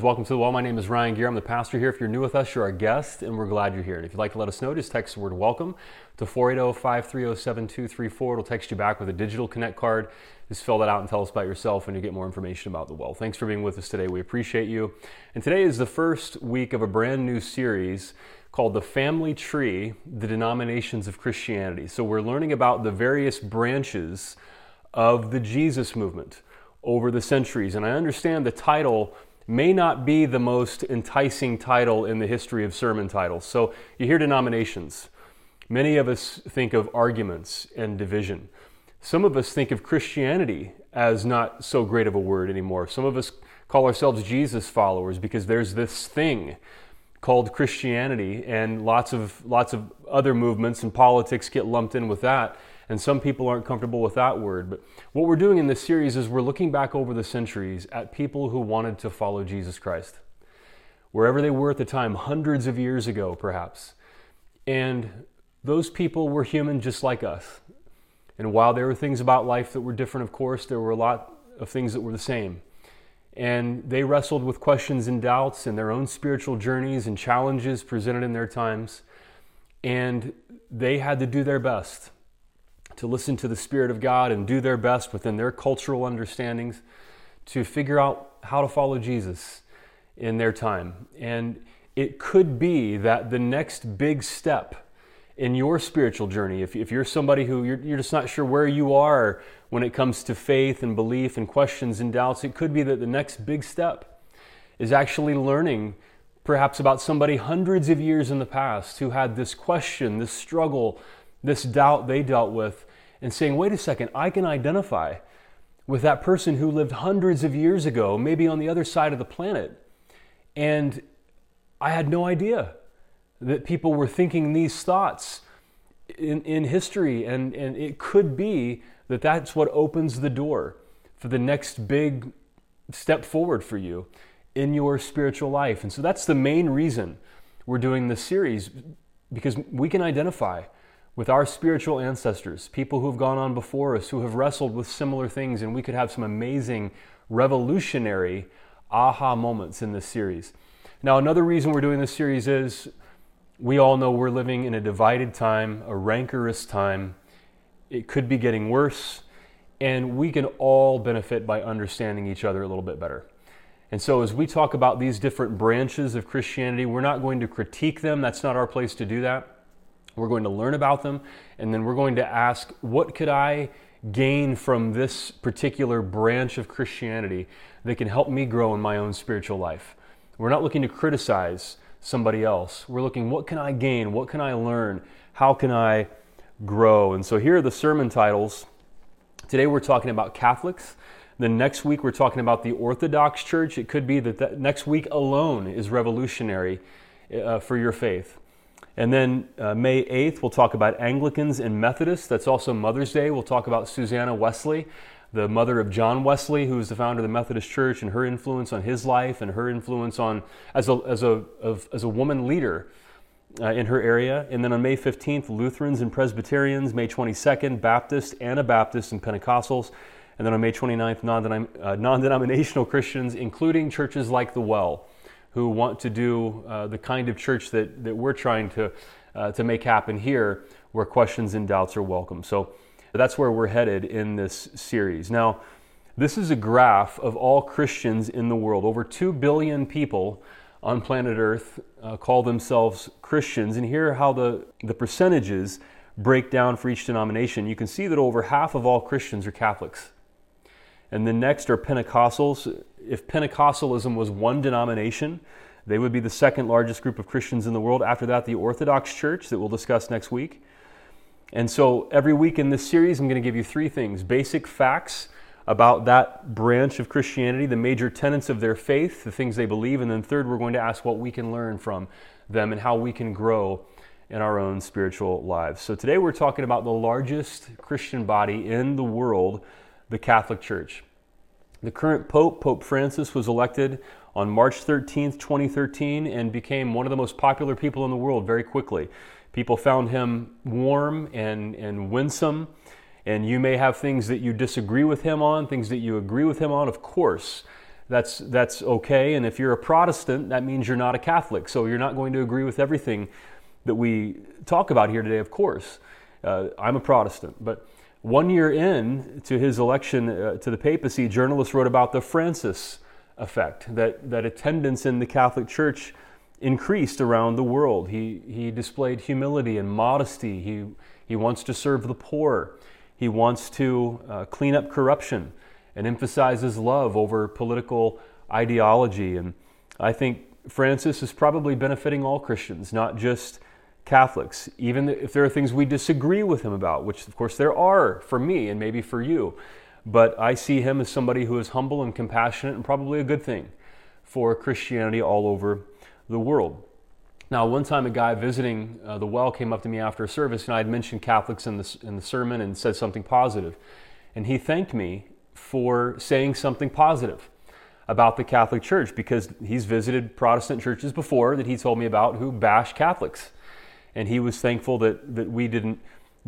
friends. Welcome to the Well. My name is Ryan Gear. I'm the pastor here. If you're new with us, you're our guest, and we're glad you're here. And if you'd like to let us know, just text the word welcome to 480 530 7234. It'll text you back with a digital connect card. Just fill that out and tell us about yourself, and you get more information about the Well. Thanks for being with us today. We appreciate you. And today is the first week of a brand new series called The Family Tree The Denominations of Christianity. So we're learning about the various branches of the Jesus movement over the centuries. And I understand the title may not be the most enticing title in the history of sermon titles. So you hear denominations. Many of us think of arguments and division. Some of us think of Christianity as not so great of a word anymore. Some of us call ourselves Jesus followers because there's this thing called Christianity and lots of lots of other movements and politics get lumped in with that and some people aren't comfortable with that word. But what we're doing in this series is we're looking back over the centuries at people who wanted to follow Jesus Christ, wherever they were at the time, hundreds of years ago, perhaps. And those people were human just like us. And while there were things about life that were different, of course, there were a lot of things that were the same. And they wrestled with questions and doubts and their own spiritual journeys and challenges presented in their times. And they had to do their best to listen to the Spirit of God and do their best within their cultural understandings to figure out how to follow Jesus in their time. And it could be that the next big step in your spiritual journey, if, if you're somebody who you're, you're just not sure where you are when it comes to faith and belief and questions and doubts, it could be that the next big step is actually learning perhaps about somebody hundreds of years in the past who had this question, this struggle, this doubt they dealt with, and saying, wait a second, I can identify with that person who lived hundreds of years ago, maybe on the other side of the planet. And I had no idea that people were thinking these thoughts in, in history. And, and it could be that that's what opens the door for the next big step forward for you in your spiritual life. And so that's the main reason we're doing this series because we can identify with our spiritual ancestors, people who have gone on before us, who have wrestled with similar things, and we could have some amazing, revolutionary aha moments in this series. Now, another reason we're doing this series is we all know we're living in a divided time, a rancorous time. It could be getting worse, and we can all benefit by understanding each other a little bit better. And so, as we talk about these different branches of Christianity, we're not going to critique them. That's not our place to do that. We're going to learn about them, and then we're going to ask, what could I gain from this particular branch of Christianity that can help me grow in my own spiritual life? We're not looking to criticize somebody else. We're looking, what can I gain? What can I learn? How can I grow? And so here are the sermon titles. Today we're talking about Catholics. The next week we're talking about the Orthodox Church. It could be that, that next week alone is revolutionary uh, for your faith. And then uh, May 8th, we'll talk about Anglicans and Methodists. That's also Mother's Day. We'll talk about Susanna Wesley, the mother of John Wesley, who is the founder of the Methodist Church, and her influence on his life and her influence on as a, as a, of, as a woman leader uh, in her area. And then on May 15th, Lutherans and Presbyterians. May 22nd, Baptists, Anabaptists, and Pentecostals. And then on May 29th, uh, non denominational Christians, including churches like The Well who want to do uh, the kind of church that, that we're trying to, uh, to make happen here, where questions and doubts are welcome. So that's where we're headed in this series. Now, this is a graph of all Christians in the world. Over 2 billion people on planet Earth uh, call themselves Christians. And here are how the, the percentages break down for each denomination. You can see that over half of all Christians are Catholics. And the next are Pentecostals. If Pentecostalism was one denomination, they would be the second largest group of Christians in the world. After that, the Orthodox Church, that we'll discuss next week. And so every week in this series, I'm going to give you three things basic facts about that branch of Christianity, the major tenets of their faith, the things they believe. And then, third, we're going to ask what we can learn from them and how we can grow in our own spiritual lives. So today, we're talking about the largest Christian body in the world the Catholic Church. The current Pope, Pope Francis, was elected on March 13th, 2013, and became one of the most popular people in the world very quickly. People found him warm and, and winsome, and you may have things that you disagree with him on, things that you agree with him on, of course. that's, that's okay. And if you're a Protestant, that means you're not a Catholic. So you're not going to agree with everything that we talk about here today, of course. Uh, I'm a Protestant. But one year in to his election uh, to the papacy, journalists wrote about the Francis effect, that, that attendance in the Catholic Church increased around the world. He, he displayed humility and modesty. He, he wants to serve the poor. He wants to uh, clean up corruption and emphasizes love over political ideology. And I think Francis is probably benefiting all Christians, not just Catholics, even if there are things we disagree with him about, which of course there are for me and maybe for you. But I see him as somebody who is humble and compassionate and probably a good thing for Christianity all over the world. Now, one time a guy visiting uh, the well came up to me after a service, and I had mentioned Catholics in the, in the sermon and said something positive. And he thanked me for saying something positive about the Catholic Church because he's visited Protestant churches before that he told me about who bash Catholics. And he was thankful that, that we didn't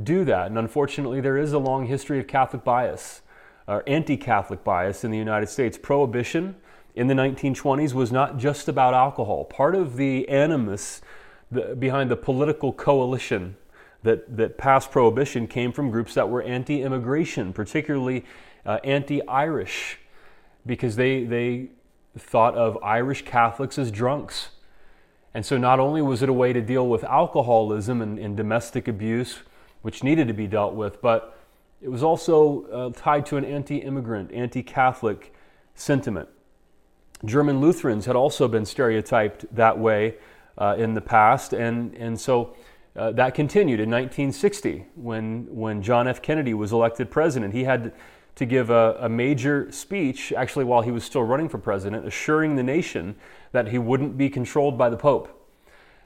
do that. And unfortunately, there is a long history of Catholic bias, or anti Catholic bias in the United States. Prohibition in the 1920s was not just about alcohol. Part of the animus behind the political coalition that, that passed prohibition came from groups that were anti immigration, particularly uh, anti Irish, because they, they thought of Irish Catholics as drunks. And so, not only was it a way to deal with alcoholism and, and domestic abuse, which needed to be dealt with, but it was also uh, tied to an anti immigrant, anti Catholic sentiment. German Lutherans had also been stereotyped that way uh, in the past, and, and so uh, that continued in 1960 when, when John F. Kennedy was elected president. He had to give a, a, major speech, actually, while he was still running for president, assuring the nation that he wouldn't be controlled by the Pope.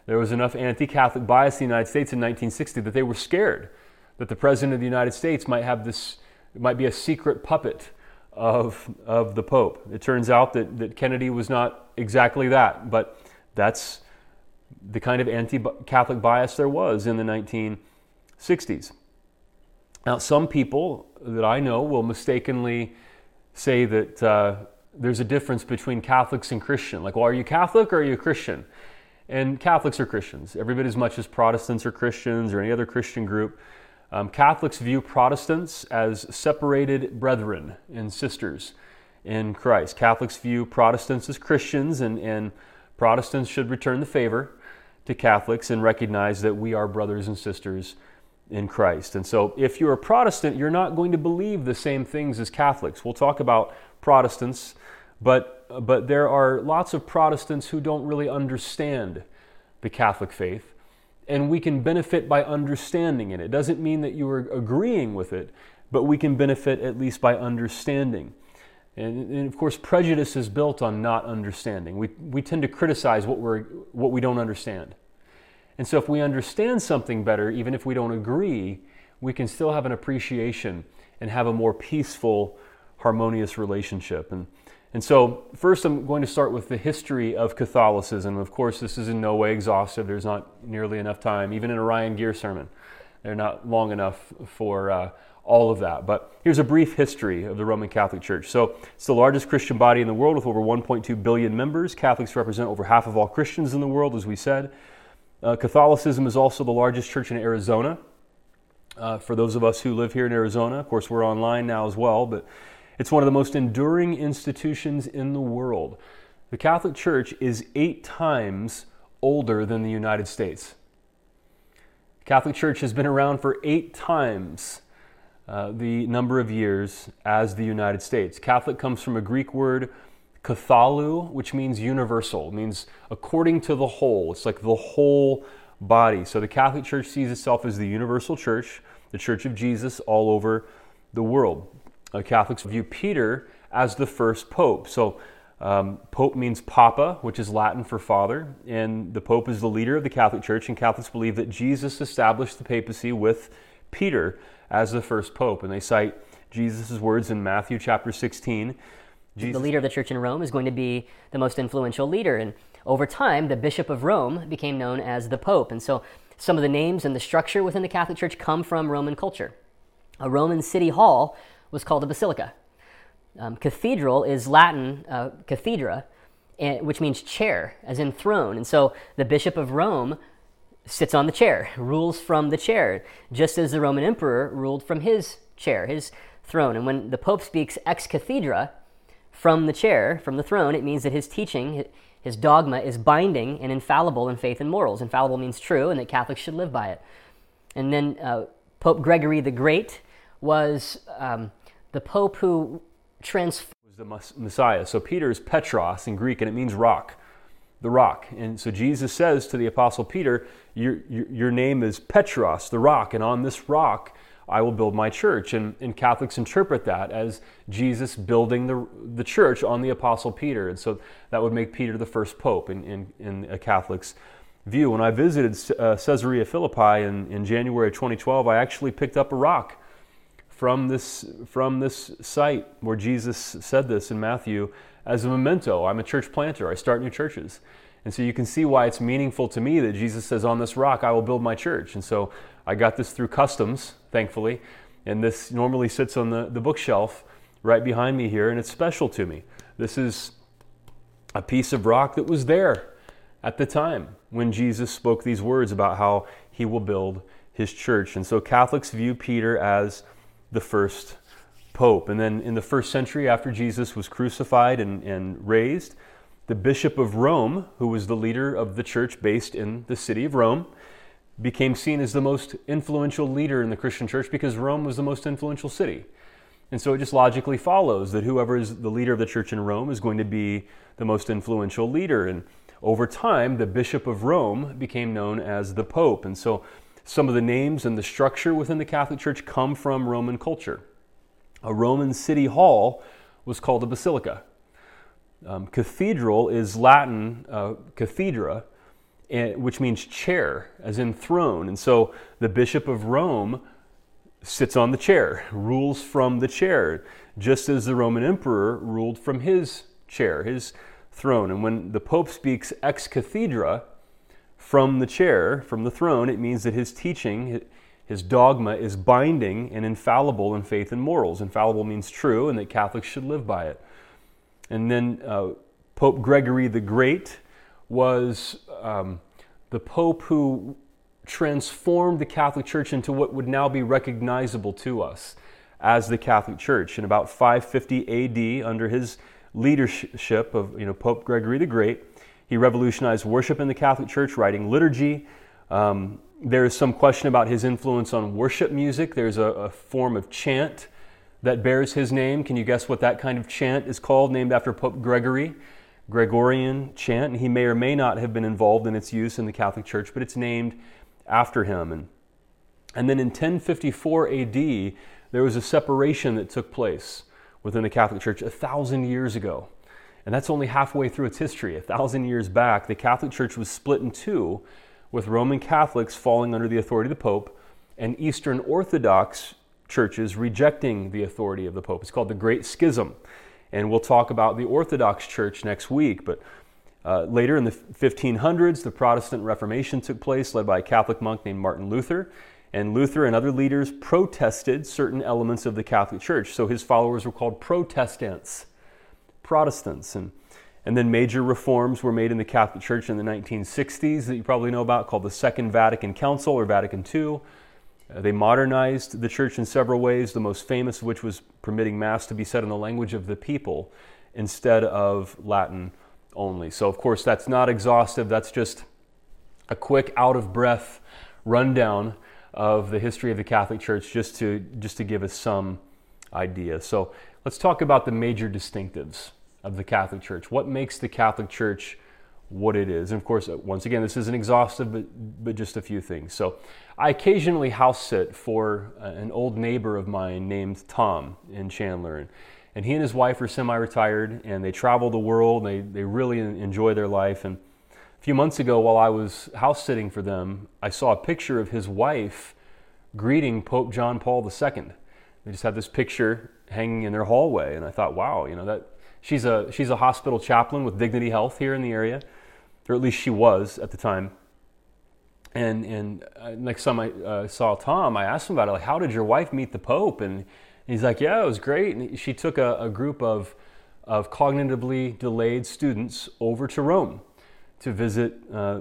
There was enough anti Catholic bias in the United States in 1960 that they were scared that the president of the United States might have this, might be a secret puppet of, of the Pope. It turns out that, that Kennedy was not exactly that, but that's the kind of anti Catholic bias there was in the 1960s. Now, some people that I know will mistakenly say that uh, there's a difference between Catholics and Christian. Like, well, are you Catholic or are you a Christian? And Catholics are Christians, every bit as much as Protestants are Christians or any other Christian group. Um, Catholics view Protestants as separated brethren and sisters in Christ. Catholics view Protestants as Christians, and, and Protestants should return the favor to Catholics and recognize that we are brothers and sisters in Christ. And so, if you're a Protestant, you're not going to believe the same things as Catholics. We'll talk about Protestants, but, but there are lots of Protestants who don't really understand the Catholic faith and we can benefit by understanding it. It doesn't mean that you are agreeing with it, but we can benefit at least by understanding. And, and, of course, prejudice is built on not understanding. We, we tend to criticize what, we're, what we don't understand. And so, if we understand something better, even if we don't agree, we can still have an appreciation and have a more peaceful, harmonious relationship. And and so, first, I'm going to start with the history of Catholicism. Of course, this is in no way exhaustive. There's not nearly enough time, even in a Ryan Gear sermon. They're not long enough for uh, all of that. But here's a brief history of the Roman Catholic Church. So, it's the largest Christian body in the world with over 1.2 billion members. Catholics represent over half of all Christians in the world, as we said. Uh, Catholicism is also the largest church in Arizona. Uh, for those of us who live here in Arizona, of course, we're online now as well, but it's one of the most enduring institutions in the world. The Catholic Church is eight times older than the United States. The Catholic Church has been around for eight times uh, the number of years as the United States. Catholic comes from a Greek word, katholou, which means universal, means according to the whole. It's like the whole body. So the Catholic Church sees itself as the universal church, the church of Jesus all over the world uh, Catholics view Peter as the first pope. So, um, pope means papa, which is Latin for father, and the pope is the leader of the Catholic Church. And Catholics believe that Jesus established the papacy with Peter as the first pope. And they cite Jesus' words in Matthew chapter 16. Jesus. The leader of the church in Rome is going to be the most influential leader. And over time, the Bishop of Rome became known as the Pope. And so some of the names and the structure within the Catholic Church come from Roman culture. A Roman city hall was called a basilica. Um, cathedral is Latin uh, cathedra, which means chair, as in throne. And so the Bishop of Rome sits on the chair, rules from the chair, just as the Roman emperor ruled from his chair, his throne. And when the Pope speaks ex cathedra, from the chair, from the throne, it means that his teaching, his dogma, is binding and infallible in faith and morals. Infallible means true, and that Catholics should live by it. And then uh, Pope Gregory the Great was um, the Pope who transformed. Was the Messiah. So Peter is Petros in Greek, and it means rock, the rock. And so Jesus says to the Apostle Peter, Your, your, your name is Petros, the rock, and on this rock I will build my church. And, and Catholics interpret that as Jesus building the, the church on the Apostle Peter. And so that would make Peter the first pope in, in, in a Catholic's view. When I visited uh, Caesarea Philippi in, in January 2012, I actually picked up a rock from this, from this site where Jesus said this in Matthew as a memento. I'm a church planter, I start new churches. And so you can see why it's meaningful to me that Jesus says, On this rock I will build my church. And so I got this through customs, thankfully. And this normally sits on the, the bookshelf right behind me here, and it's special to me. This is a piece of rock that was there at the time when Jesus spoke these words about how he will build his church. And so Catholics view Peter as the first pope. And then in the first century, after Jesus was crucified and, and raised, the Bishop of Rome, who was the leader of the church based in the city of Rome, became seen as the most influential leader in the Christian church because Rome was the most influential city. And so it just logically follows that whoever is the leader of the church in Rome is going to be the most influential leader. And over time, the Bishop of Rome became known as the Pope. And so some of the names and the structure within the Catholic Church come from Roman culture. A Roman city hall was called a basilica. Um, cathedral is Latin uh, cathedra, which means chair, as in throne. And so the Bishop of Rome sits on the chair, rules from the chair, just as the Roman emperor ruled from his chair, his throne. And when the Pope speaks ex cathedra, from the chair, from the throne, it means that his teaching, his dogma, is binding and infallible in faith and morals. Infallible means true, and that Catholics should live by it. And then uh, Pope Gregory the Great was um, the Pope who transformed the Catholic Church into what would now be recognizable to us as the Catholic Church. In about 550 AD, under his leadership of you know, Pope Gregory the Great, he revolutionized worship in the Catholic Church, writing liturgy. Um, there is some question about his influence on worship music. There's a, a form of chant that bears his name. Can you guess what that kind of chant is called, named after Pope Gregory? Gregorian chant, and he may or may not have been involved in its use in the Catholic Church, but it's named after him. And, and then in 1054 AD, there was a separation that took place within the Catholic Church a thousand years ago. And that's only halfway through its history. A thousand years back, the Catholic Church was split in two, with Roman Catholics falling under the authority of the Pope and Eastern Orthodox churches rejecting the authority of the Pope. It's called the Great Schism. And we'll talk about the Orthodox Church next week. But uh, later in the 1500s, the Protestant Reformation took place, led by a Catholic monk named Martin Luther. And Luther and other leaders protested certain elements of the Catholic Church. So his followers were called Protestants, Protestants. And, and then major reforms were made in the Catholic Church in the 1960s that you probably know about, called the Second Vatican Council or Vatican II. Uh, they modernized the church in several ways, the most famous of which was permitting Mass to be said in the language of the people instead of Latin only. So, of course, that's not exhaustive, that's just a quick, out of breath rundown of the history of the Catholic Church just to, just to give us some idea. So, let's talk about the major distinctives of the Catholic Church. What makes the Catholic Church what it is. And of course, uh, once again, this isn't exhaustive, but, but just a few things. So I occasionally house sit for uh, an old neighbor of mine named Tom in Chandler. And, and he and his wife are semi retired and they travel the world. They, they really enjoy their life. And a few months ago, while I was house sitting for them, I saw a picture of his wife greeting Pope John Paul II. They just had this picture hanging in their hallway. And I thought, wow, you know, that she's a, she's a hospital chaplain with Dignity Health here in the area, or at least she was at the time. And, and uh, next time I uh, saw Tom, I asked him about it, like, how did your wife meet the Pope? And, he's like, Yeah, it was great. And she took a, a group of, of cognitively delayed students over to Rome to visit uh,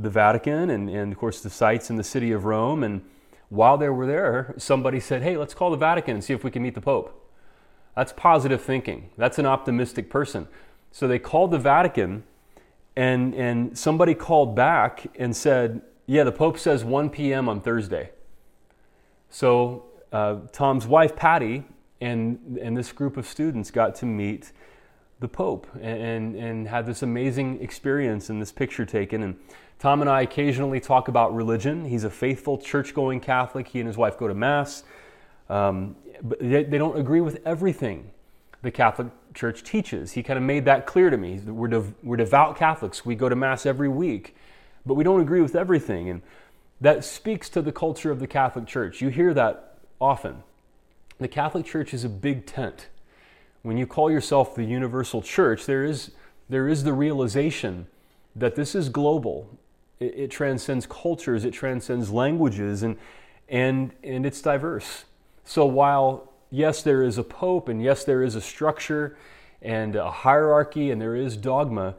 the Vatican and, and, of course, the sites in the city of Rome. And while they were there, somebody said, Hey, let's call the Vatican and see if we can meet the Pope. That's positive thinking. That's an optimistic person. So they called the Vatican, and, and somebody called back and said, Yeah, the Pope says 1 p.m. on Thursday. So uh, Tom's wife, Patty, and, and this group of students got to meet the Pope and, and had this amazing experience and this picture taken. And Tom and I occasionally talk about religion. He's a faithful church going Catholic. He and his wife go to Mass. Um, but they, they, don't agree with everything the Catholic Church teaches. He kind of made that clear to me. We're, dev- we're devout Catholics. We go to Mass every week, but we don't agree with everything. And that speaks to the culture of the Catholic Church. You hear that often. The Catholic Church is a big tent. When you call yourself the universal church, there is, there is the realization that this is global. It, it transcends cultures, it transcends languages, and, and, and it's diverse. So while, yes, there is a pope, and yes, there is a structure and a hierarchy, and there is dogma,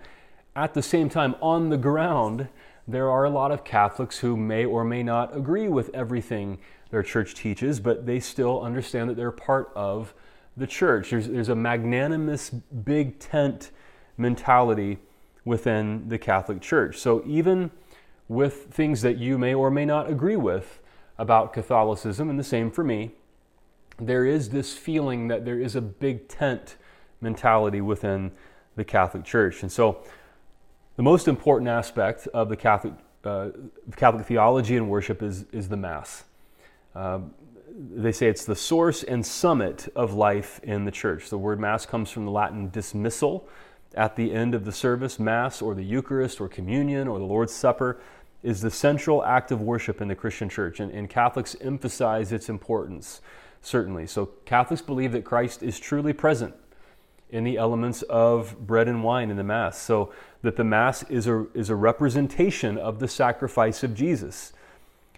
at the same time, on the ground, there are a lot of Catholics who may or may not agree with everything their church teaches, but they still understand that they're part of the church. There's, there's a magnanimous big tent mentality within the Catholic Church. So even with things that you may or may not agree with about Catholicism, and the same for me, there is this feeling that there is a big tent mentality within the Catholic Church. And so, the most important aspect of the Catholic, uh, Catholic theology and worship is, is the Mass. Uh, they say it's the source and summit of life in the church. The word Mass comes from the Latin dismissal. At the end of the service, Mass or the Eucharist or communion or the Lord's Supper is the central act of worship in the Christian church, and, and Catholics emphasize its importance certainly. So Catholics believe that Christ is truly present in the elements of bread and wine in the Mass. So that the Mass is a, is a representation of the sacrifice of Jesus.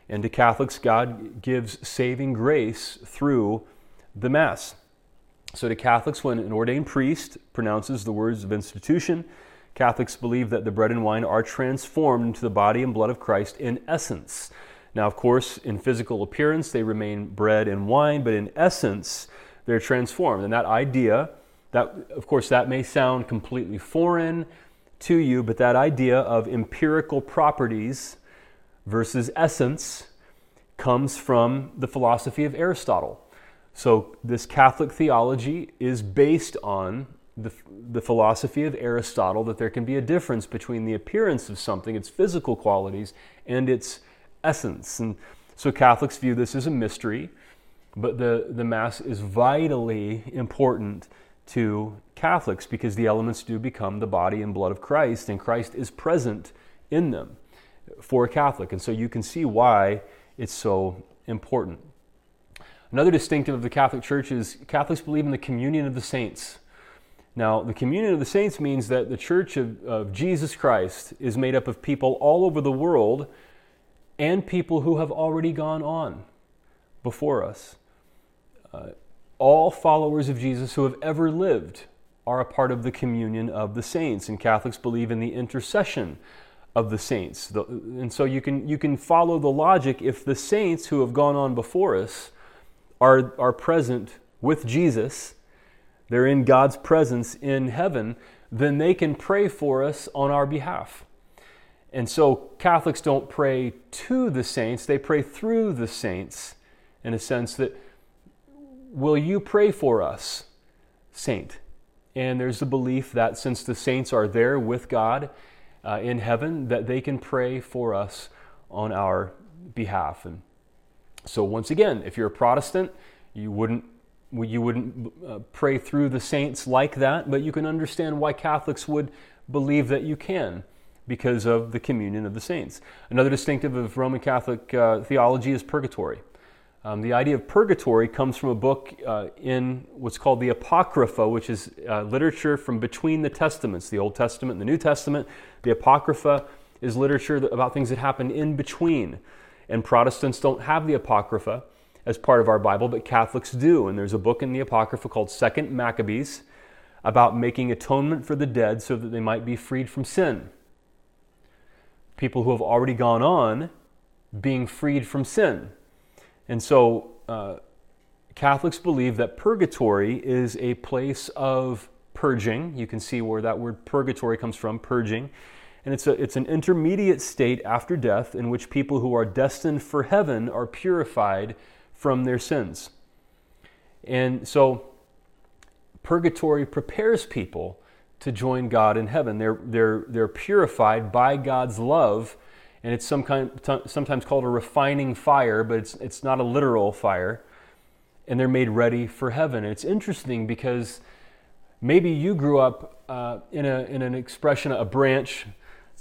And to Catholics, God gives saving grace through the Mass. So to Catholics, when an ordained priest pronounces the words of institution, Catholics believe that the bread and wine are transformed into the body and blood of Christ in essence. Now, of course, in physical appearance, they remain bread and wine, but in essence, they're transformed. And that idea, that of course, that may sound completely foreign to you, but that idea of empirical properties versus essence comes from the philosophy of Aristotle. So, this Catholic theology is based on the, the philosophy of Aristotle that there can be a difference between the appearance of something, its physical qualities, and its essence. And so Catholics view this as a mystery, but the, the Mass is vitally important to Catholics because the elements do become the body and blood of Christ, and Christ is present in them for a Catholic. And so you can see why it's so important. Another distinctive of the Catholic Church is Catholics believe in the communion of the saints. Now, the communion of the saints means that the Church of, of Jesus Christ is made up of people all over the world and people who have already gone on before us. Uh, all followers of Jesus who have ever lived are a part of the communion of the saints, and Catholics believe in the intercession of the saints. The, and so you can, you can follow the logic if the saints who have gone on before us are, are present with Jesus, they're in God's presence in heaven, then they can pray for us on our behalf. And so Catholics don't pray to the saints, they pray through the saints in a sense that, will you pray for us, saint? And there's the belief that since the saints are there with God uh, in heaven, that they can pray for us on our behalf. And so, once again, if you're a Protestant, you wouldn't you wouldn't uh, pray through the saints like that, but you can understand why Catholics would believe that you can because of the communion of the saints. Another distinctive of Roman Catholic uh, theology is purgatory. Um, the idea of purgatory comes from a book uh, in what's called the Apocrypha, which is uh, literature from between the Testaments, the Old Testament and the New Testament. The Apocrypha is literature about things that happened in between. And Protestants don't have the Apocrypha. as part of our Bible, but Catholics do. And there's a book in the Apocrypha called Second Maccabees about making atonement for the dead so that they might be freed from sin. People who have already gone on being freed from sin. And so uh, Catholics believe that purgatory is a place of purging. You can see where that word purgatory comes from, purging. And it's, a, it's an intermediate state after death in which people who are destined for heaven are purified from their sins. And so purgatory prepares people to join God in heaven. They're, they're, they're purified by God's love, and it's some kind, sometimes called a refining fire, but it's, it's not a literal fire. And they're made ready for heaven. And it's interesting because maybe you grew up uh, in, a, in an expression, a branch,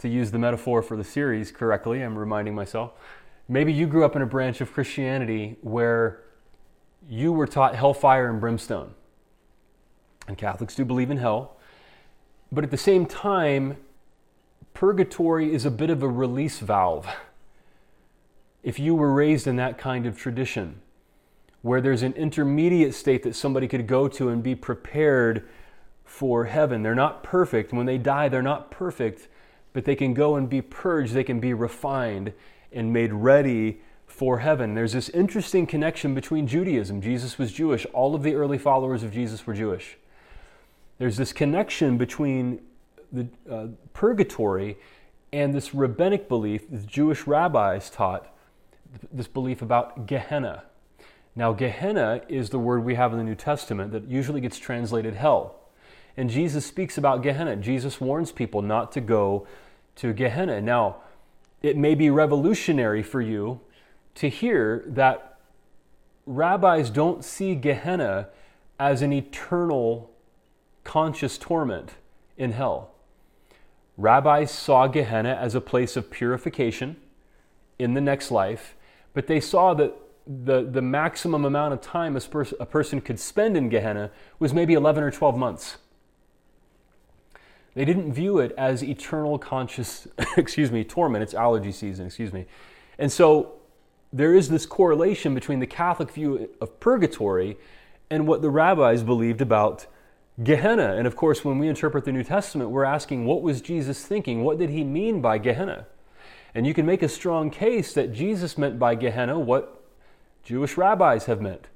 to use the metaphor for the series correctly, I'm reminding myself. Maybe you grew up in a branch of Christianity where you were taught hellfire and brimstone and Catholics do believe in hell. But at the same time, purgatory is a bit of a release valve. If you were raised in that kind of tradition, where there's an intermediate state that somebody could go to and be prepared for heaven. They're not perfect. When they die, they're not perfect, but they can go and be purged, they can be refined and made ready for heaven. There's this interesting connection between Judaism. Jesus was Jewish, all of the early followers of Jesus were Jewish there's this connection between the uh, purgatory and this rabbinic belief the Jewish rabbis taught, this belief about Gehenna. Now, Gehenna is the word we have in the New Testament that usually gets translated hell. And Jesus speaks about Gehenna. Jesus warns people not to go to Gehenna. Now, it may be revolutionary for you to hear that rabbis don't see Gehenna as an eternal conscious torment in hell. Rabbis saw Gehenna as a place of purification in the next life, but they saw that the, the maximum amount of time a, pers- a person could spend in Gehenna was maybe 11 or 12 months. They didn't view it as eternal conscious, excuse me, torment. It's allergy season, excuse me. And so there is this correlation between the Catholic view of purgatory and what the rabbis believed about Gehenna. And of course, when we interpret the New Testament, we're asking what was Jesus thinking? What did he mean by Gehenna? And you can make a strong case that Jesus meant by Gehenna what Jewish rabbis have meant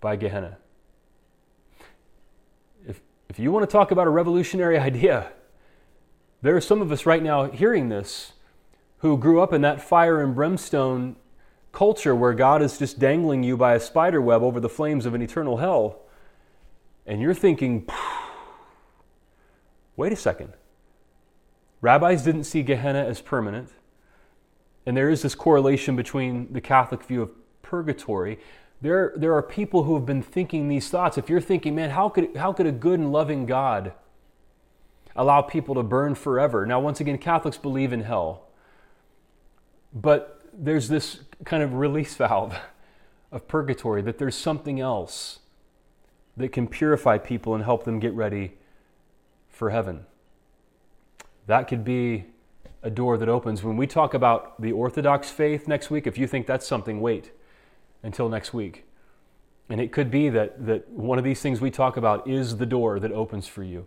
by Gehenna. If, if you want to talk about a revolutionary idea, there are some of us right now hearing this who grew up in that fire and brimstone culture where God is just dangling you by a spider web over the flames of an eternal hell and you're thinking, wait a second. Rabbis didn't see Gehenna as permanent. And there is this correlation between the Catholic view of purgatory. There, there are people who have been thinking these thoughts. If you're thinking, man, how could, how could a good and loving God allow people to burn forever? Now, once again, Catholics believe in hell. But there's this kind of release valve of purgatory, that there's something else that can purify people and help them get ready for heaven. That could be a door that opens. When we talk about the Orthodox faith next week, if you think that's something, wait until next week. And it could be that, that one of these things we talk about is the door that opens for you,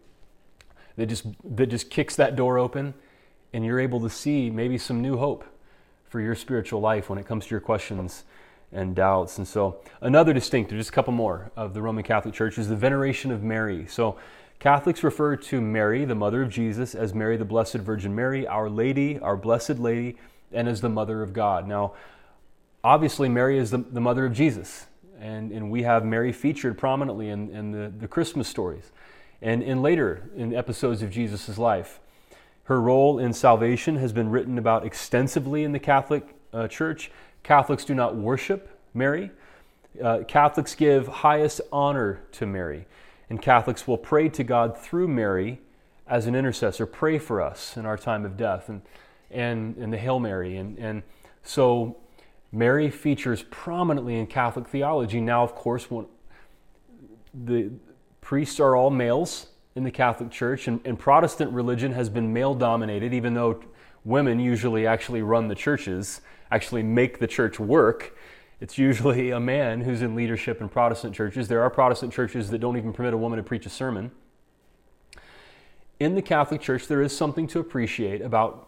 that just, that just kicks that door open, and you're able to see maybe some new hope for your spiritual life when it comes to your questions and doubts. And so, another distinctive, just a couple more, of the Roman Catholic Church is the veneration of Mary. So, Catholics refer to Mary, the mother of Jesus, as Mary, the Blessed Virgin Mary, Our Lady, our Blessed Lady, and as the Mother of God. Now, obviously, Mary is the, the mother of Jesus, and, and we have Mary featured prominently in, in the, the Christmas stories and in later in episodes of Jesus' life. Her role in salvation has been written about extensively in the Catholic uh, Church. Catholics do not worship Mary. Uh, Catholics give highest honor to Mary. And Catholics will pray to God through Mary as an intercessor, pray for us in our time of death, and, and, and the Hail Mary. And, and so Mary features prominently in Catholic theology. Now, of course, when the priests are all males in the Catholic Church, and, and Protestant religion has been male dominated, even though women usually actually run the churches actually make the church work. It's usually a man who's in leadership in Protestant churches. There are Protestant churches that don't even permit a woman to preach a sermon. In the Catholic Church, there is something to appreciate about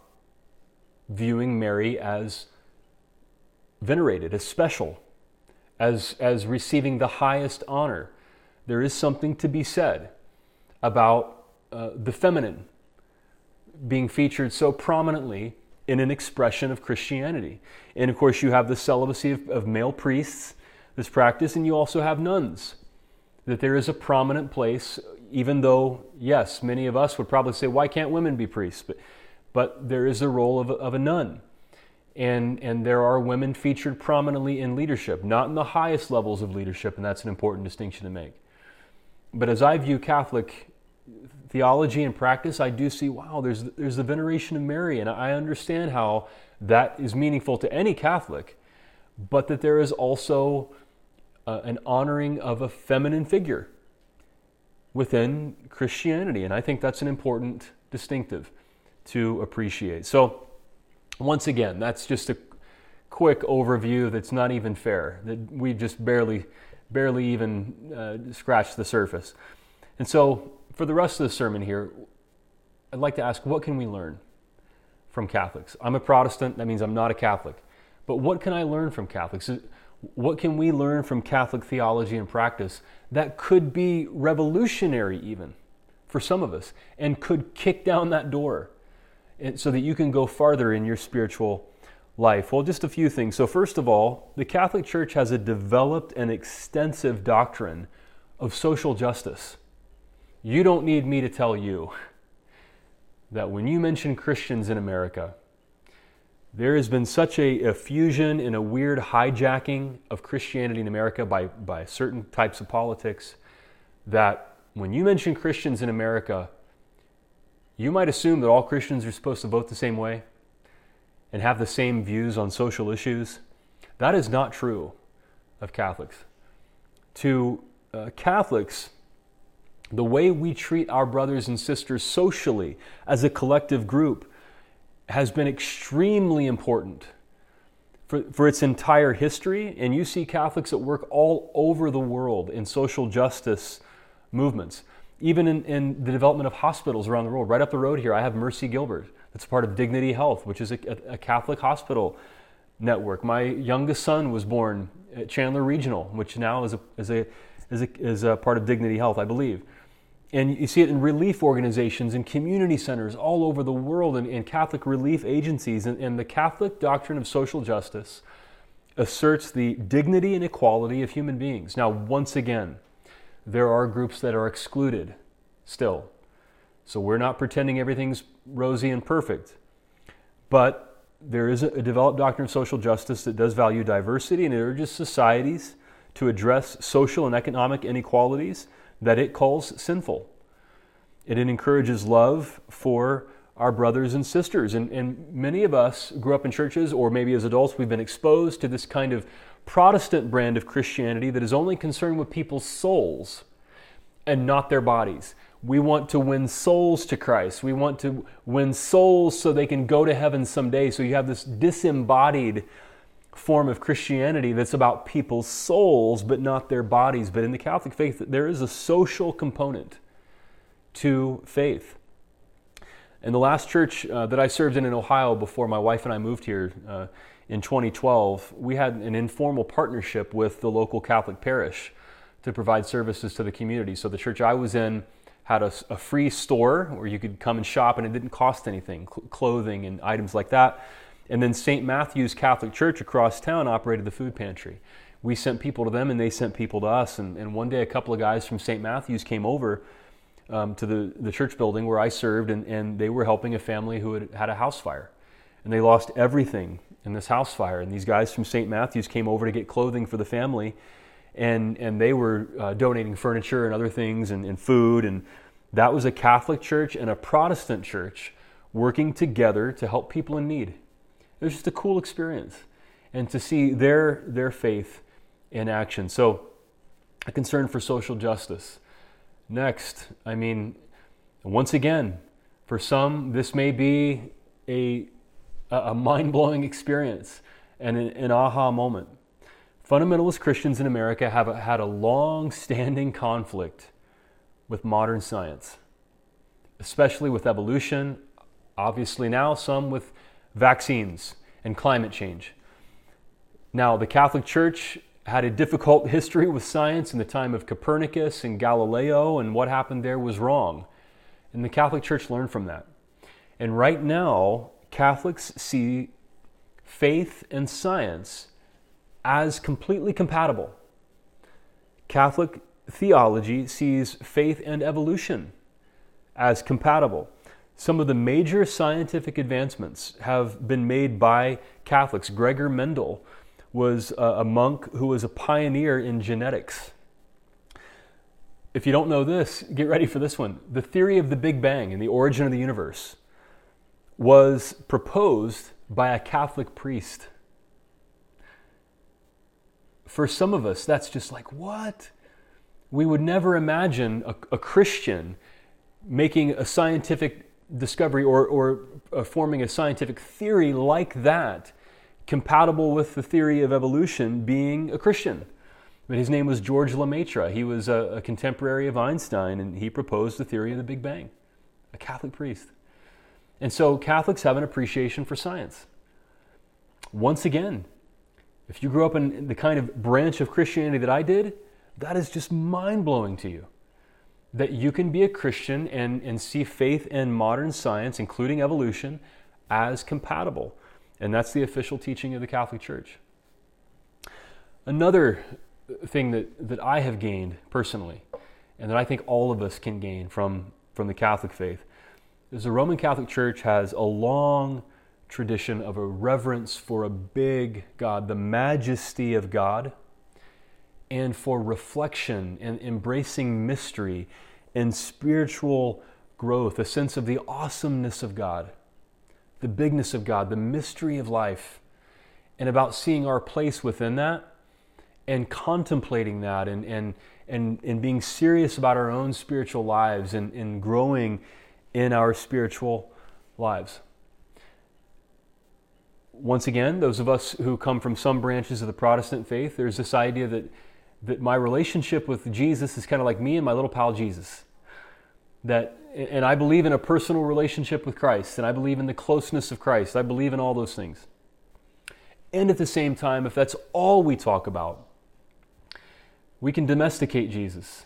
viewing Mary as venerated, as special, as, as receiving the highest honor. There is something to be said about uh, the feminine being featured so prominently in an expression of Christianity. And of course, you have the celibacy of, of male priests, this practice, and you also have nuns. That there is a prominent place, even though, yes, many of us would probably say, why can't women be priests? But, but there is a role of, of a nun. And, and there are women featured prominently in leadership, not in the highest levels of leadership, and that's an important distinction to make. But as I view Catholic theology and practice, I do see, wow, there's, there's the veneration of Mary, and I understand how that is meaningful to any Catholic, but that there is also uh, an honoring of a feminine figure within Christianity, and I think that's an important distinctive to appreciate. So, once again, that's just a quick overview that's not even fair, that we just barely, barely even uh, scratched the surface. And so, for the rest of the sermon here, I'd like to ask what can we learn from Catholics? I'm a Protestant, that means I'm not a Catholic. But what can I learn from Catholics? What can we learn from Catholic theology and practice that could be revolutionary, even for some of us, and could kick down that door so that you can go farther in your spiritual life? Well, just a few things. So, first of all, the Catholic Church has a developed and extensive doctrine of social justice. You don't need me to tell you that when you mention Christians in America, there has been such a, effusion fusion and a weird hijacking of Christianity in America by, by certain types of politics that when you mention Christians in America, you might assume that all Christians are supposed to vote the same way and have the same views on social issues. That is not true of Catholics. To uh, Catholics, the way we treat our brothers and sisters socially as a collective group has been extremely important for, for its entire history. And you see Catholics at work all over the world in social justice movements, even in, in the development of hospitals around the world. Right up the road here, I have Mercy Gilbert, that's part of Dignity Health, which is a, a Catholic hospital network. My youngest son was born at Chandler Regional, which now is a, is a, is a, is a part of Dignity Health, I believe. And you see it in relief organizations and community centers all over the world and, and Catholic relief agencies. And, and the Catholic doctrine of social justice asserts the dignity and equality of human beings. Now, once again, there are groups that are excluded still. So we're not pretending everything's rosy and perfect. But there is a developed doctrine of social justice that does value diversity and it urges societies to address social and economic inequalities that it calls sinful. It encourages love for our brothers and sisters. And, and many of us grew up in churches, or maybe as adults, we've been exposed to this kind of Protestant brand of Christianity that is only concerned with people's souls and not their bodies. We want to win souls to Christ. We want to win souls so they can go to heaven someday. So you have this disembodied form of Christianity that's about people's souls but not their bodies. But in the Catholic faith, there is a social component to faith. In the last church uh, that I served in in Ohio before my wife and I moved here uh, in 2012, we had an informal partnership with the local Catholic parish to provide services to the community. So the church I was in had a, a free store where you could come and shop and it didn't cost anything, cl- clothing and items like that. And then St. Matthew's Catholic Church across town operated the food pantry. We sent people to them and they sent people to us. And, and one day, a couple of guys from St. Matthew's came over um, to the, the church building where I served, and, and they were helping a family who had had a house fire. And they lost everything in this house fire. And these guys from St. Matthew's came over to get clothing for the family. And, and they were uh, donating furniture and other things and, and food. And that was a Catholic church and a Protestant church working together to help people in need. It was just a cool experience and to see their, their faith in action. So, a concern for social justice. Next, I mean, once again, for some, this may be a, a mind blowing experience and an, an aha moment. Fundamentalist Christians in America have had a long standing conflict with modern science, especially with evolution, obviously now some with vaccines and climate change. Now, the Catholic Church had a difficult history with science in the time of Copernicus and Galileo, and what happened there was wrong. And the Catholic Church learned from that. And right now, Catholics see faith and science as completely compatible. Catholic theology sees faith and evolution as compatible. Some of the major scientific advancements have been made by Catholics. Gregor Mendel was uh, a monk who was a pioneer in genetics. If you don't know this, get ready for this one. The theory of the Big Bang and the origin of the universe was proposed by a Catholic priest. For some of us, that's just like, what? We would never imagine a, a Christian making a scientific discovery or, or uh, forming a scientific theory like that, compatible with the theory of evolution, being a Christian. But his name was George Lemaitre. He was a, a contemporary of Einstein, and he proposed the theory of the Big Bang, a Catholic priest. And so Catholics have an appreciation for science. Once again, if you grew up in the kind of branch of Christianity that I did, that is just mind blowing to you. That you can be a Christian and, and see faith in modern science, including evolution, as compatible. And that's the official teaching of the Catholic Church. Another thing that, that I have gained personally, and that I think all of us can gain from, from the Catholic faith, is the Roman Catholic Church has a long tradition of a reverence for a big God, the majesty of God, and for reflection and embracing mystery and spiritual growth, a sense of the awesomeness of God, the bigness of God, the mystery of life, and about seeing our place within that and contemplating that and, and, and, and being serious about our own spiritual lives and, and growing in our spiritual lives. Once again, those of us who come from some branches of the Protestant faith, there's this idea that, that my relationship with Jesus is kind of like me and my little pal Jesus. That, and I believe in a personal relationship with Christ, and I believe in the closeness of Christ. I believe in all those things. And at the same time, if that's all we talk about, we can domesticate Jesus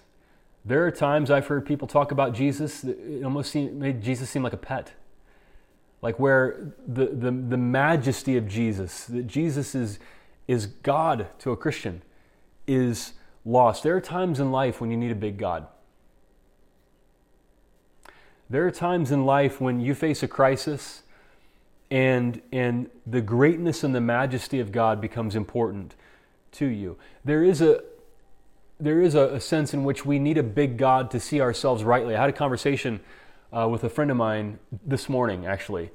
there are times I've heard people talk about Jesus, it almost seemed, made Jesus seem like a pet. Like where the, the, the majesty of Jesus, that Jesus is, is God to a Christian, is lost. There are times in life when you need a big God. There are times in life when you face a crisis and, and the greatness and the majesty of God becomes important to you. There is a, there is a, a, sense in which we need a big God to see ourselves rightly. I had a conversation uh, with a friend of mine this morning, actually,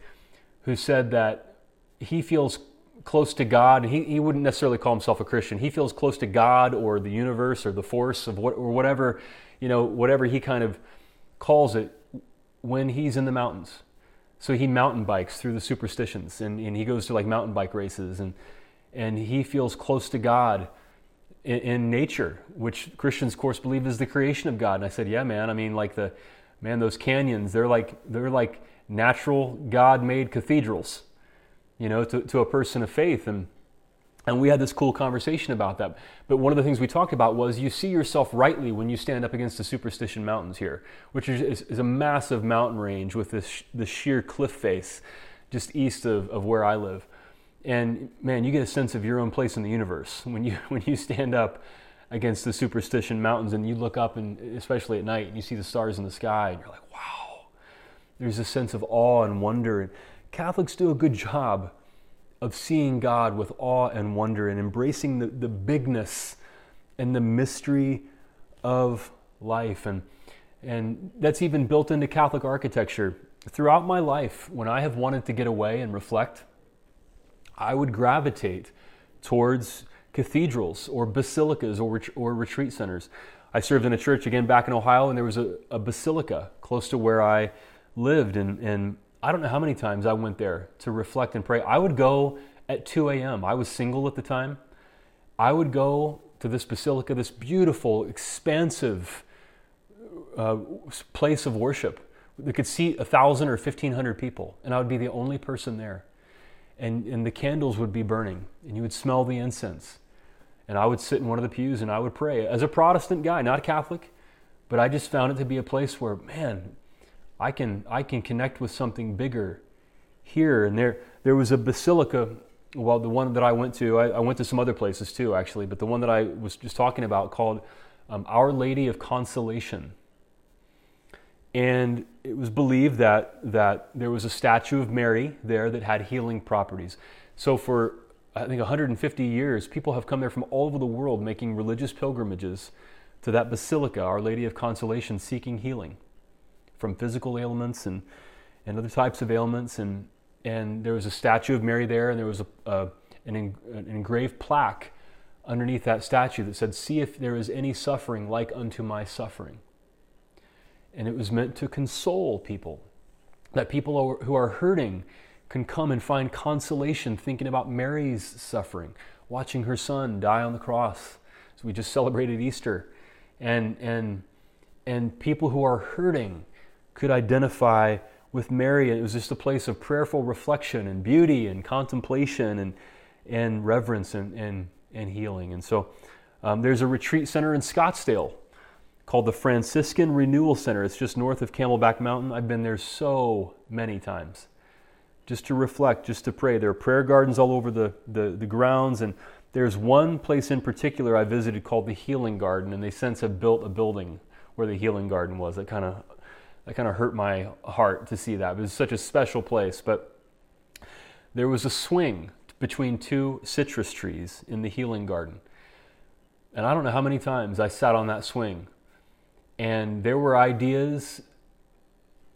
who said that he feels close to God. He, he wouldn't necessarily call himself a Christian. He feels close to God or the universe or the force of what, or whatever, you know, whatever he kind of calls it when he's in the mountains. So he mountain bikes through the superstitions and, and he goes to like mountain bike races and, and he feels close to God in, in, nature, which Christians, of course, believe is the creation of God. And I said, yeah, man. I mean, like the man, those canyons, they're like they're like natural God-made cathedrals, you know, to, to a person of faith. And and we had this cool conversation about that. But one of the things we talked about was you see yourself rightly when you stand up against the Superstition Mountains here, which is, is, a massive mountain range with this, this sheer cliff face just east of, of where I live. And man, you get a sense of your own place in the universe when you when you stand up against the superstition mountains and you look up and especially at night and you see the stars in the sky and you're like, wow. There's a sense of awe and wonder. Catholics do a good job of seeing God with awe and wonder and embracing the, the bigness and the mystery of life. And and that's even built into Catholic architecture. Throughout my life, when I have wanted to get away and reflect, I would gravitate towards cathedrals or basilicas or, ret- or retreat centers. I served in a church again back in Ohio, and there was a, a basilica close to where I lived. And, and I don't know how many times I went there to reflect and pray. I would go at 2 a.m. I was single at the time. I would go to this basilica, this beautiful, expansive uh, place of worship that could seat a thousand or fifteen hundred people, and I would be the only person there. And, and the candles would be burning, and you would smell the incense. And I would sit in one of the pews and I would pray as a Protestant guy, not a Catholic, but I just found it to be a place where, man, I can I can connect with something bigger here. And there there was a basilica. Well, the one that I went to, I, I went to some other places too, actually, but the one that I was just talking about called um, Our Lady of Consolation. And it was believed that, that there was a statue of Mary there that had healing properties. So for I think 150 years, people have come there from all over the world making religious pilgrimages to that basilica, Our Lady of Consolation, seeking healing from physical ailments and, and other types of ailments. And, and there was a statue of Mary there, and there was a, a an, an engraved plaque underneath that statue that said, See if there is any suffering like unto my suffering. And it was meant to console people, that people who are hurting can come and find consolation thinking about Mary's suffering, watching her son die on the cross. So we just celebrated Easter. And, and, and people who are hurting could identify with Mary. It was just a place of prayerful reflection and beauty and contemplation and, and reverence and, and, and healing. And so um, there's a retreat center in Scottsdale called the Franciscan Renewal Center. It's just north of Camelback Mountain. I've been there so many times just to reflect, just to pray. There are prayer gardens all over the, the, the grounds, and there's one place in particular I visited called the Healing Garden, and they since have built a building where the Healing Garden was. That kind of that kind of hurt my heart to see that. It was such a special place, but there was a swing between two citrus trees in the Healing Garden. And I don't know how many times I sat on that swing and there were ideas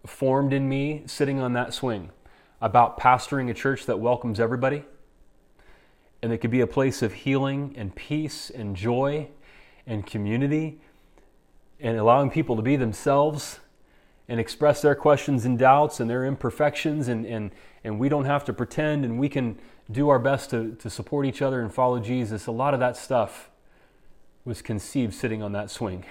formed in me sitting on that swing about pastoring a church that welcomes everybody. And it could be a place of healing and peace and joy and community and allowing people to be themselves and express their questions and doubts and their imperfections. And, and, and we don't have to pretend and we can do our best to, to support each other and follow Jesus. A lot of that stuff was conceived sitting on that swing.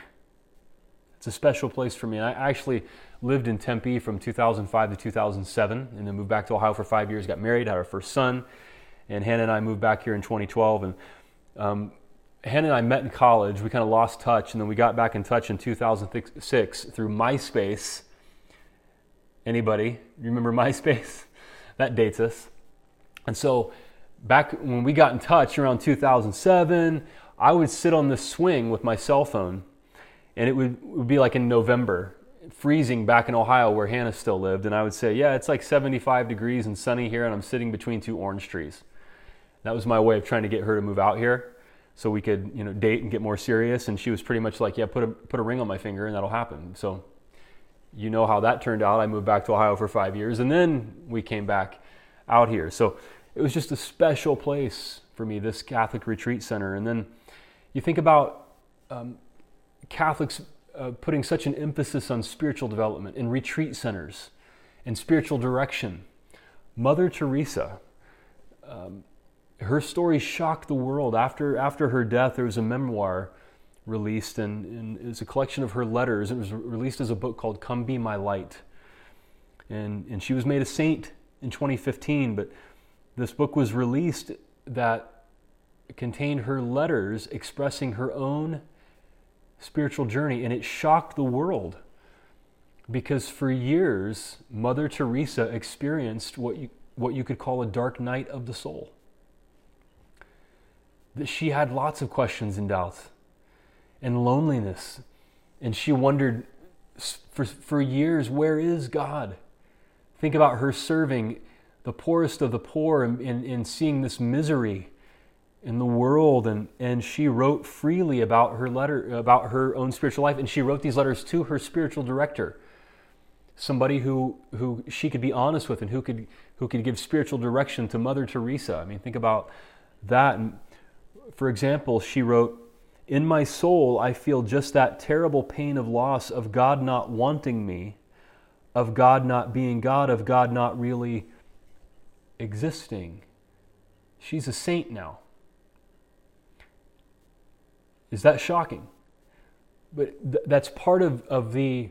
It's a special place for me. I actually lived in Tempe from 2005 to 2007 and then moved back to Ohio for five years, got married, had our first son, and Hannah and I moved back here in 2012. And um, Hannah and I met in college. We kind of lost touch, and then we got back in touch in 2006 through MySpace. Anybody? Remember MySpace? that dates us. And so back when we got in touch around 2007, I would sit on the swing with my cell phone and it would, would be like in November, freezing back in Ohio where Hannah still lived, and I would say, "Yeah, it's like 75 degrees and sunny here, and I'm sitting between two orange trees." That was my way of trying to get her to move out here, so we could, you know, date and get more serious. And she was pretty much like, "Yeah, put a put a ring on my finger, and that'll happen." So, you know how that turned out. I moved back to Ohio for five years, and then we came back out here. So it was just a special place for me, this Catholic retreat center. And then you think about um, Catholics uh, putting such an emphasis on spiritual development in retreat centers and spiritual direction. Mother Teresa, um, her story shocked the world. After, after her death, there was a memoir released, and, and it was a collection of her letters. It was released as a book called Come Be My Light. And, and she was made a saint in 2015, but this book was released that contained her letters expressing her own spiritual journey, and it shocked the world because for years, Mother Teresa experienced what you, what you could call a dark night of the soul. That she had lots of questions and doubts and loneliness, and she wondered for, for years, where is God? Think about her serving the poorest of the poor and, and, and seeing this misery in the world. And, and she wrote freely about her letter about her own spiritual life. And she wrote these letters to her spiritual director somebody who who she could be honest with and who could who could give spiritual direction to mother teresa. I mean think about that. And for example she wrote in my soul i feel just that terrible pain of loss of god not wanting me of god not being god of god not really existing she's a saint now Is that shocking? But th- that's part of, of the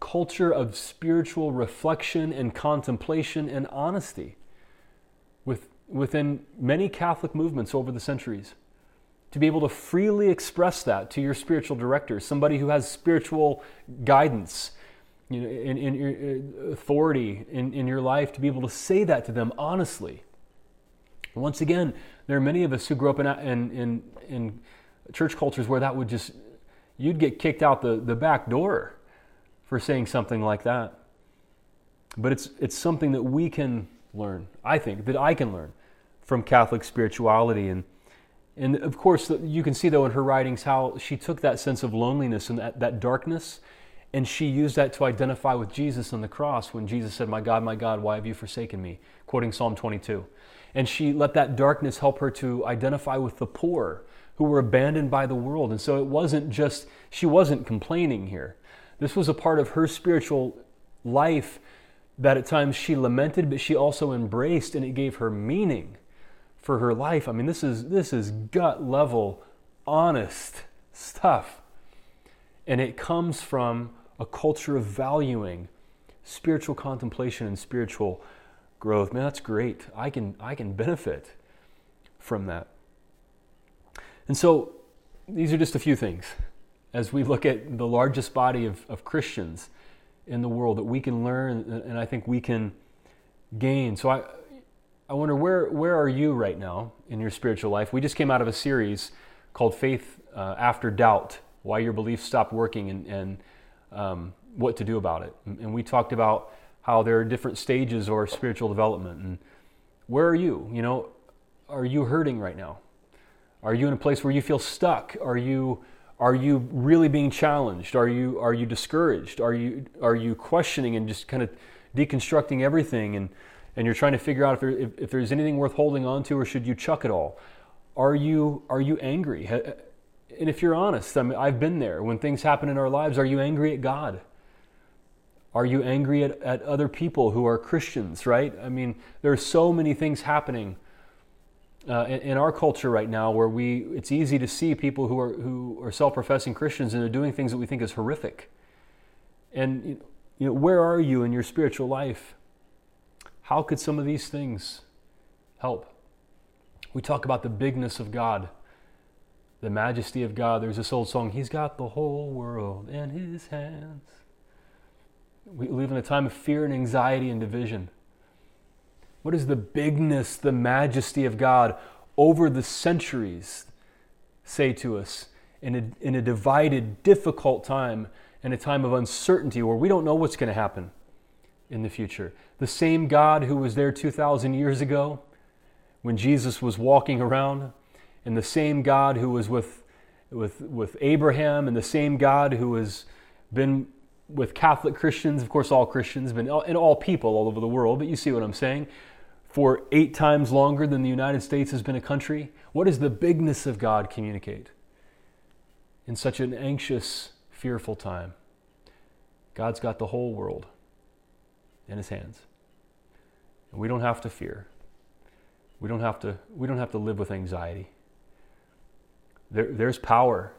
culture of spiritual reflection and contemplation and honesty with, within many Catholic movements over the centuries. To be able to freely express that to your spiritual director, somebody who has spiritual guidance, you know, in, in uh, authority in, in your life, to be able to say that to them honestly. Once again, there are many of us who grew up in, in, in, in church cultures where that would just, you'd get kicked out the, the back door for saying something like that. But it's, it's something that we can learn, I think, that I can learn from Catholic spirituality. And, and of course, you can see, though, in her writings how she took that sense of loneliness and that, that darkness, and she used that to identify with Jesus on the cross when Jesus said, My God, my God, why have you forsaken me? Quoting Psalm 22. And she let that darkness help her to identify with the poor who were abandoned by the world. And so it wasn't just, she wasn't complaining here. This was a part of her spiritual life that at times she lamented, but she also embraced, and it gave her meaning for her life. I mean, this is, this is gut level, honest stuff. And it comes from a culture of valuing spiritual contemplation and spiritual growth. Man, that's great. I can, I can benefit from that. And so these are just a few things as we look at the largest body of, of Christians in the world that we can learn and I think we can gain. So I, I wonder where, where are you right now in your spiritual life? We just came out of a series called Faith uh, After Doubt Why Your Beliefs Stopped Working and, and um, what to do about it. And we talked about how there are different stages of spiritual development. And where are you? You know, are you hurting right now? Are you in a place where you feel stuck? Are you are you really being challenged? Are you are you discouraged? Are you are you questioning and just kind of deconstructing everything and and you're trying to figure out if, there, if, if there's anything worth holding on to or should you chuck it all? Are you are you angry? And if you're honest, I mean, I've been there. When things happen in our lives, are you angry at God? Are you angry at, at other people who are Christians, right? I mean, there are so many things happening uh, in, in, our culture right now where we it's easy to see people who are who are self-professing Christians and they're doing things that we think is horrific. And you know, where are you in your spiritual life? How could some of these things help? We talk about the bigness of God, the majesty of God. There's this old song, He's got the whole world in His hands. We live in a time of fear and anxiety and division. What is the bigness, the majesty of God over the centuries say to us in a, in a divided, difficult time, in a time of uncertainty where we don't know what's going to happen in the future? The same God who was there 2,000 years ago when Jesus was walking around, and the same God who was with, with, with Abraham, and the same God who has been with Catholic Christians, of course, all Christians, but and all people all over the world, but you see what I'm saying for eight times longer than the United States has been a country? What does the bigness of God communicate in such an anxious, fearful time? God's got the whole world in his hands. And we don't have to fear. We don't have to, we don't have to live with anxiety. There, there's power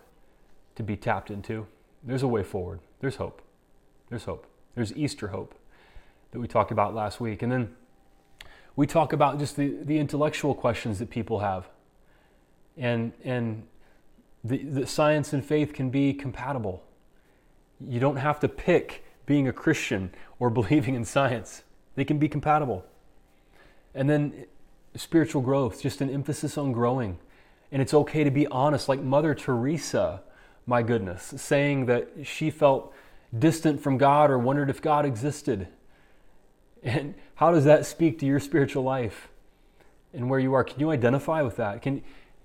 to be tapped into. There's a way forward. There's hope. There's hope. There's Easter hope that we talked about last week. And then we talk about just the, the intellectual questions that people have. And, and the, the science and faith can be compatible. You don't have to pick being a Christian or believing in science, they can be compatible. And then spiritual growth, just an emphasis on growing. And it's okay to be honest, like Mother Teresa, my goodness, saying that she felt distant from God or wondered if God existed. And how does that speak to your spiritual life and where you are? Can you identify with that? Can,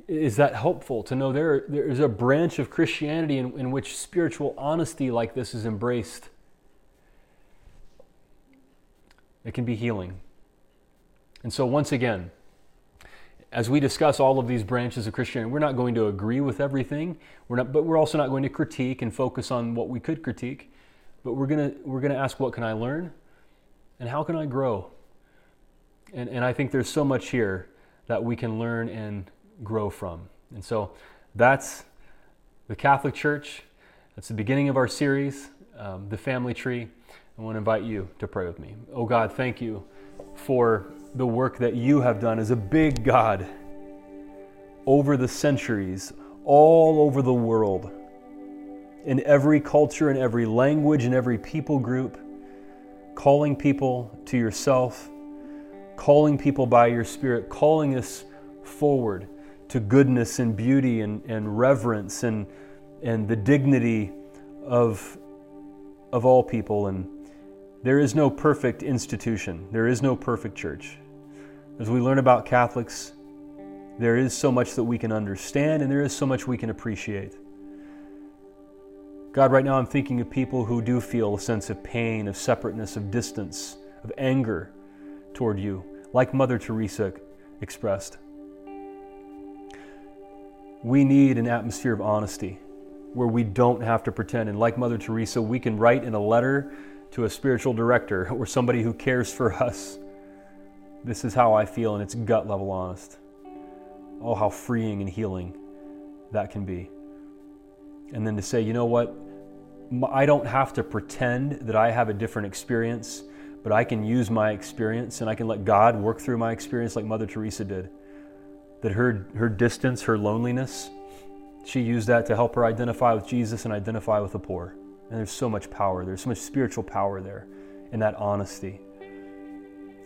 is that helpful to know there, there is a branch of Christianity in, in which spiritual honesty like this is embraced? It can be healing. And so, once again, as we discuss all of these branches of Christianity, we're not going to agree with everything. We're not, but we're also not going to critique and focus on what we could critique. But we're gonna we're gonna ask, what can I learn? And how can I grow? And, and I think there's so much here that we can learn and grow from. And so that's, the Catholic Church. That's the beginning of our series, um, The Family Tree. I want to invite you to pray with me. Oh God, thank you for the work that you have done as a big God over the centuries, all over the world, in every culture, in every language, in every people group, calling people to yourself, calling people by your Spirit, calling us forward to goodness and beauty and, and reverence and, and the dignity of, of all people. And there is no perfect institution, there is no perfect church. As we learn about Catholics, there is so much that we can understand and there is so much we can appreciate. God, right now I'm thinking of people who do feel a sense of pain, of separateness, of distance, of anger toward you, like Mother Teresa expressed. We need an atmosphere of honesty where we don't have to pretend. And like Mother Teresa, we can write in a letter to a spiritual director or somebody who cares for us. This is how I feel, and it's gut level honest. Oh, how freeing and healing that can be. And then to say, you know what? I don't have to pretend that I have a different experience, but I can use my experience and I can let God work through my experience like Mother Teresa did that her, her distance, her loneliness, she used that to help her identify with Jesus and identify with the poor. And there's so much power, there's so much spiritual power there in that honesty.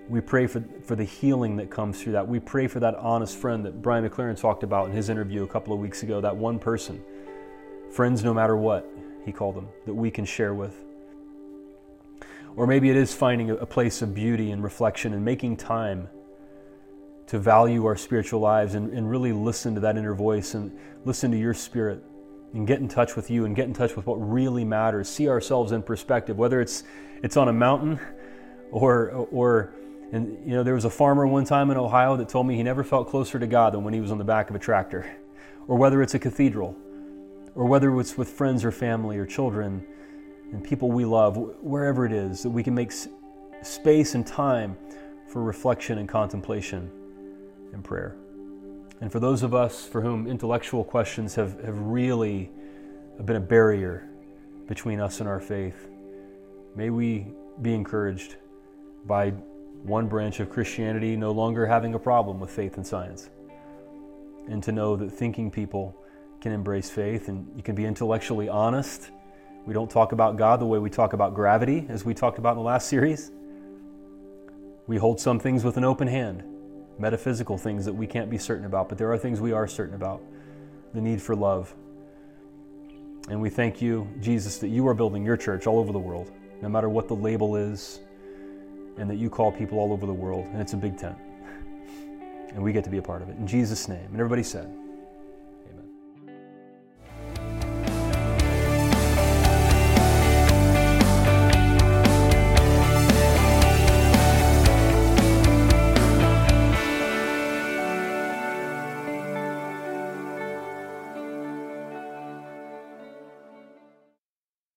We pray for, for the healing that comes through that. We pray for that honest friend that Brian McLaren talked about in his interview a couple of weeks ago, that one person. Friends no matter what, he called them, that we can share with. Or maybe it is finding a place of beauty and reflection and making time to value our spiritual lives and, and really listen to that inner voice and listen to your spirit and get in touch with you and get in touch with what really matters. See ourselves in perspective, whether it's it's on a mountain or or and you know there was a farmer one time in Ohio that told me he never felt closer to God than when he was on the back of a tractor. Or whether it's a cathedral or whether it's with friends or family or children and people we love, wherever it is, that we can make space and time for reflection and contemplation and prayer. And for those of us for whom intellectual questions have, have really been a barrier between us and our faith, may we be encouraged by one branch of Christianity no longer having a problem with faith and science. And to know that thinking people can embrace faith and you can be intellectually honest. We don't talk about God the way we talk about gravity, as we talked about in the last series. We hold some things with an open hand metaphysical things that we can't be certain about, but there are things we are certain about the need for love. And we thank you, Jesus, that you are building your church all over the world, no matter what the label is, and that you call people all over the world, and it's a big tent. And we get to be a part of it. In Jesus' name. And everybody said,